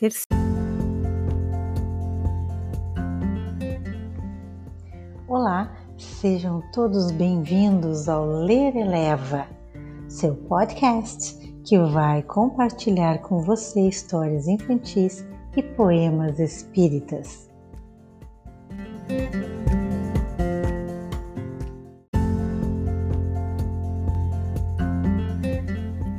terceiro. Olá, sejam todos bem-vindos ao Ler Eleva, seu podcast que vai compartilhar com você histórias infantis e poemas espíritas.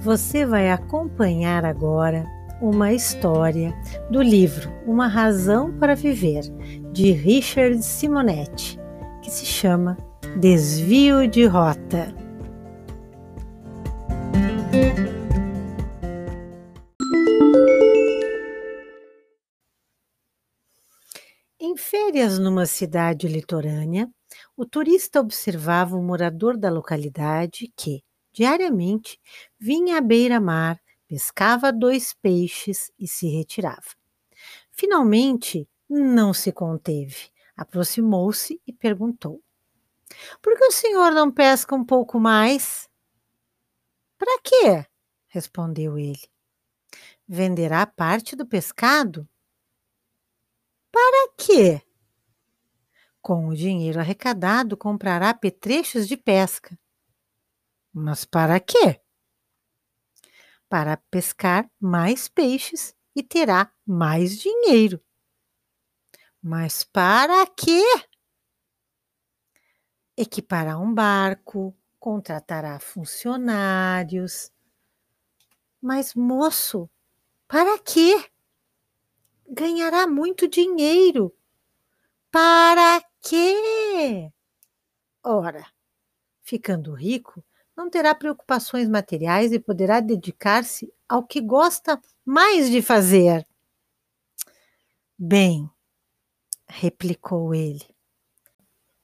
Você vai acompanhar agora uma história do livro Uma Razão para Viver, de Richard Simonetti, que se chama Desvio de Rota. Em férias numa cidade litorânea, o turista observava o morador da localidade que, diariamente, vinha à beira-mar pescava dois peixes e se retirava. Finalmente, não se conteve, aproximou-se e perguntou: Por que o senhor não pesca um pouco mais? Para quê? respondeu ele. Venderá parte do pescado? Para quê? Com o dinheiro arrecadado, comprará petrechos de pesca. Mas para quê? Para pescar mais peixes e terá mais dinheiro. Mas para quê? Equipará um barco, contratará funcionários. Mas, moço, para quê? Ganhará muito dinheiro. Para quê? Ora, ficando rico, não terá preocupações materiais e poderá dedicar-se ao que gosta mais de fazer. Bem, replicou ele,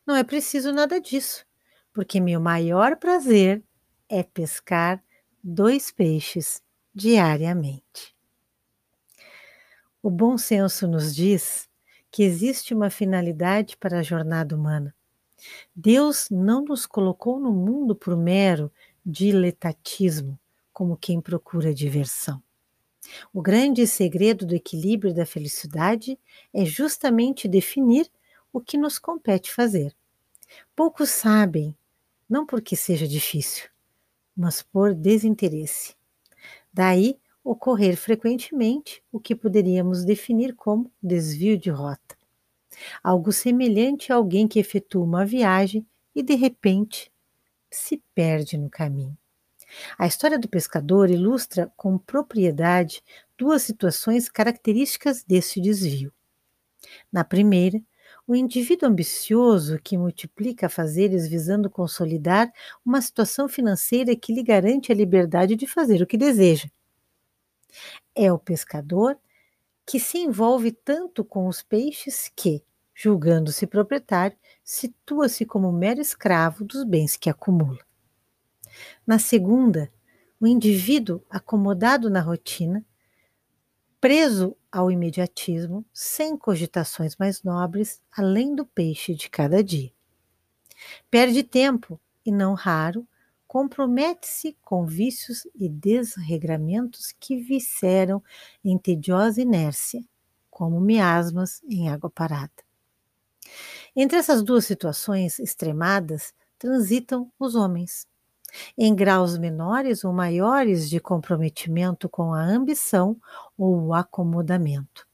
não é preciso nada disso, porque meu maior prazer é pescar dois peixes diariamente. O bom senso nos diz que existe uma finalidade para a jornada humana Deus não nos colocou no mundo por mero diletatismo, como quem procura diversão. O grande segredo do equilíbrio da felicidade é justamente definir o que nos compete fazer. Poucos sabem, não porque seja difícil, mas por desinteresse. Daí ocorrer frequentemente o que poderíamos definir como desvio de rota algo semelhante a alguém que efetua uma viagem e de repente se perde no caminho. A história do pescador ilustra com propriedade duas situações características desse desvio. Na primeira, o indivíduo ambicioso que multiplica fazeres visando consolidar uma situação financeira que lhe garante a liberdade de fazer o que deseja. É o pescador que se envolve tanto com os peixes que, julgando-se proprietário, situa-se como mero escravo dos bens que acumula. Na segunda, o indivíduo acomodado na rotina, preso ao imediatismo, sem cogitações mais nobres, além do peixe de cada dia. Perde tempo e, não raro, compromete-se com vícios e desregramentos que visceram em tediosa inércia, como miasmas em água parada. Entre essas duas situações extremadas transitam os homens, em graus menores ou maiores de comprometimento com a ambição ou o acomodamento,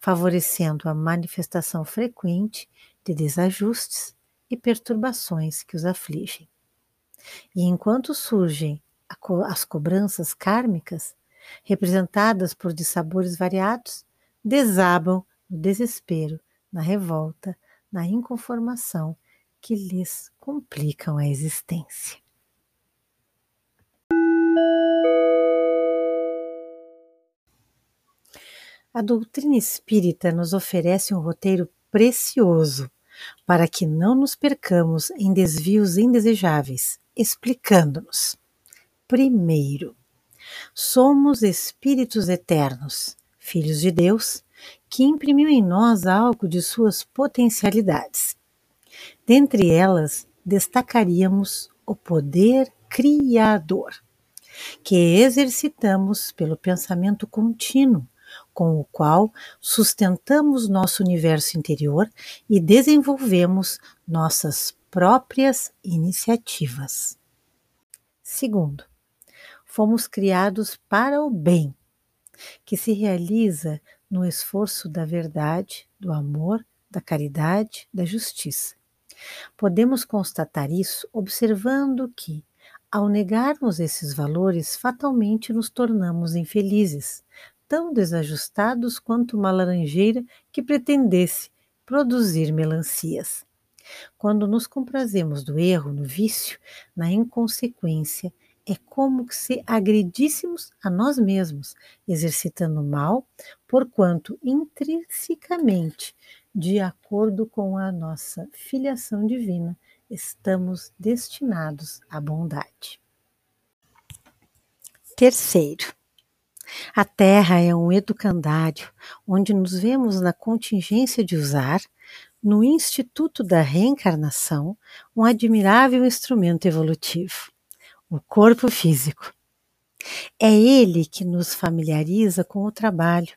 favorecendo a manifestação frequente de desajustes e perturbações que os afligem. E enquanto surgem as cobranças kármicas, representadas por dissabores variados, desabam no desespero, na revolta, na inconformação que lhes complicam a existência. A doutrina espírita nos oferece um roteiro precioso para que não nos percamos em desvios indesejáveis, explicando-nos. Primeiro, somos espíritos eternos, filhos de Deus, que imprimiu em nós algo de suas potencialidades. Dentre elas, destacaríamos o poder criador, que exercitamos pelo pensamento contínuo, com o qual sustentamos nosso universo interior e desenvolvemos nossas próprias iniciativas. Segundo, fomos criados para o bem, que se realiza no esforço da verdade, do amor, da caridade, da justiça. Podemos constatar isso observando que, ao negarmos esses valores, fatalmente nos tornamos infelizes, tão desajustados quanto uma laranjeira que pretendesse produzir melancias. Quando nos comprazemos do erro, no vício, na inconsequência, é como se agredíssemos a nós mesmos, exercitando o mal, porquanto intrinsecamente, de acordo com a nossa filiação divina, estamos destinados à bondade. Terceiro, a Terra é um educandário onde nos vemos na contingência de usar, no Instituto da Reencarnação, um admirável instrumento evolutivo o corpo físico. É ele que nos familiariza com o trabalho,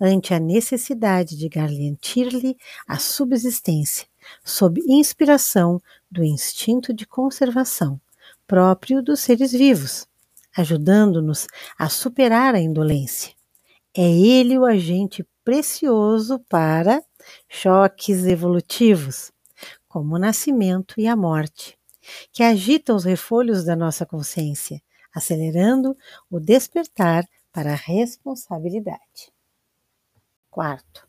ante a necessidade de garantir-lhe a subsistência, sob inspiração do instinto de conservação próprio dos seres vivos, ajudando-nos a superar a indolência. É ele o agente precioso para choques evolutivos, como o nascimento e a morte, que agitam os refolhos da nossa consciência, acelerando o despertar para a responsabilidade. Quarto,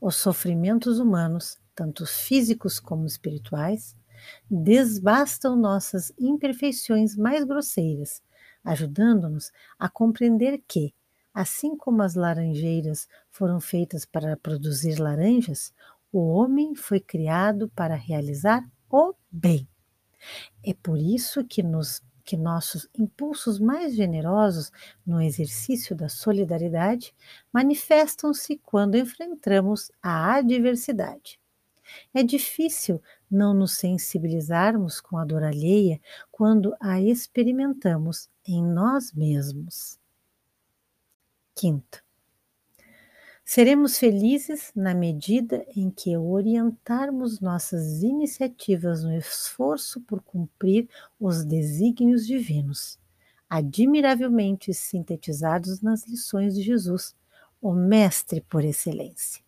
os sofrimentos humanos, tanto físicos como espirituais, desbastam nossas imperfeições mais grosseiras, ajudando-nos a compreender que, assim como as laranjeiras foram feitas para produzir laranjas, o homem foi criado para realizar o bem. É por isso que, nos, que nossos impulsos mais generosos no exercício da solidariedade manifestam-se quando enfrentamos a adversidade. É difícil não nos sensibilizarmos com a dor alheia quando a experimentamos em nós mesmos. Quinto, Seremos felizes na medida em que orientarmos nossas iniciativas no esforço por cumprir os desígnios divinos, admiravelmente sintetizados nas lições de Jesus, o Mestre por excelência.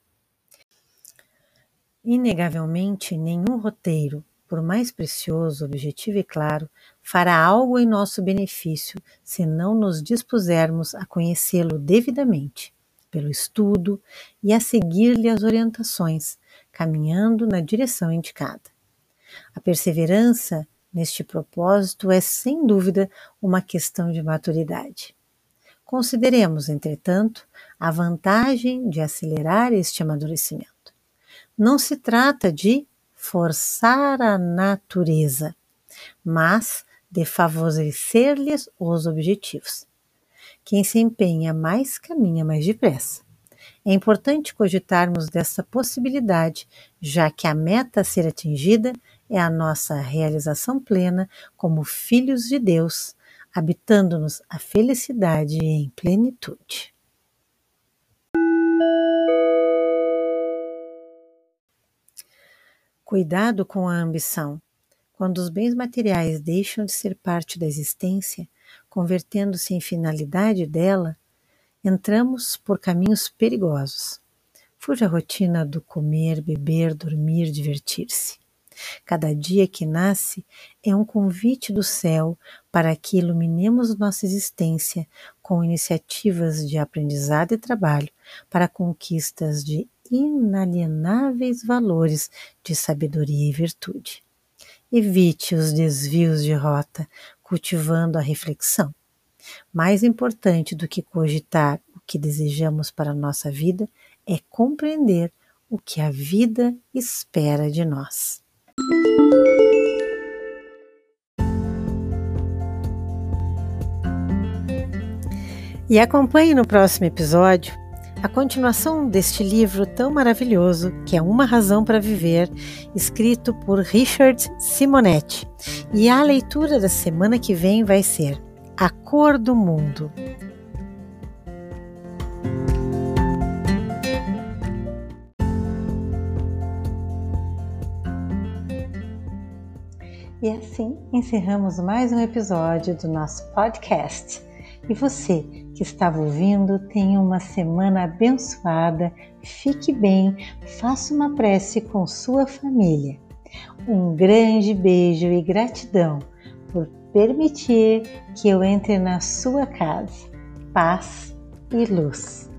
Inegavelmente, nenhum roteiro, por mais precioso, objetivo e claro, fará algo em nosso benefício se não nos dispusermos a conhecê-lo devidamente pelo estudo e a seguir-lhe as orientações, caminhando na direção indicada. A perseverança neste propósito é, sem dúvida, uma questão de maturidade. Consideremos, entretanto, a vantagem de acelerar este amadurecimento. Não se trata de forçar a natureza, mas de favorecer-lhes os objetivos. Quem se empenha mais caminha mais depressa. É importante cogitarmos dessa possibilidade, já que a meta a ser atingida é a nossa realização plena como filhos de Deus, habitando-nos a felicidade em plenitude. Cuidado com a ambição. Quando os bens materiais deixam de ser parte da existência, convertendo-se em finalidade dela, entramos por caminhos perigosos. Fuja a rotina do comer, beber, dormir, divertir-se. Cada dia que nasce é um convite do céu para que iluminemos nossa existência com iniciativas de aprendizado e trabalho para conquistas de inalienáveis valores de sabedoria e virtude. Evite os desvios de rota, cultivando a reflexão. Mais importante do que cogitar o que desejamos para a nossa vida é compreender o que a vida espera de nós. E acompanhe no próximo episódio a continuação deste livro tão maravilhoso, que é Uma Razão para Viver, escrito por Richard Simonetti. E a leitura da semana que vem vai ser A Cor do Mundo. E assim encerramos mais um episódio do nosso podcast. E você que estava ouvindo, tenha uma semana abençoada, fique bem, faça uma prece com sua família. Um grande beijo e gratidão por permitir que eu entre na sua casa. Paz e luz.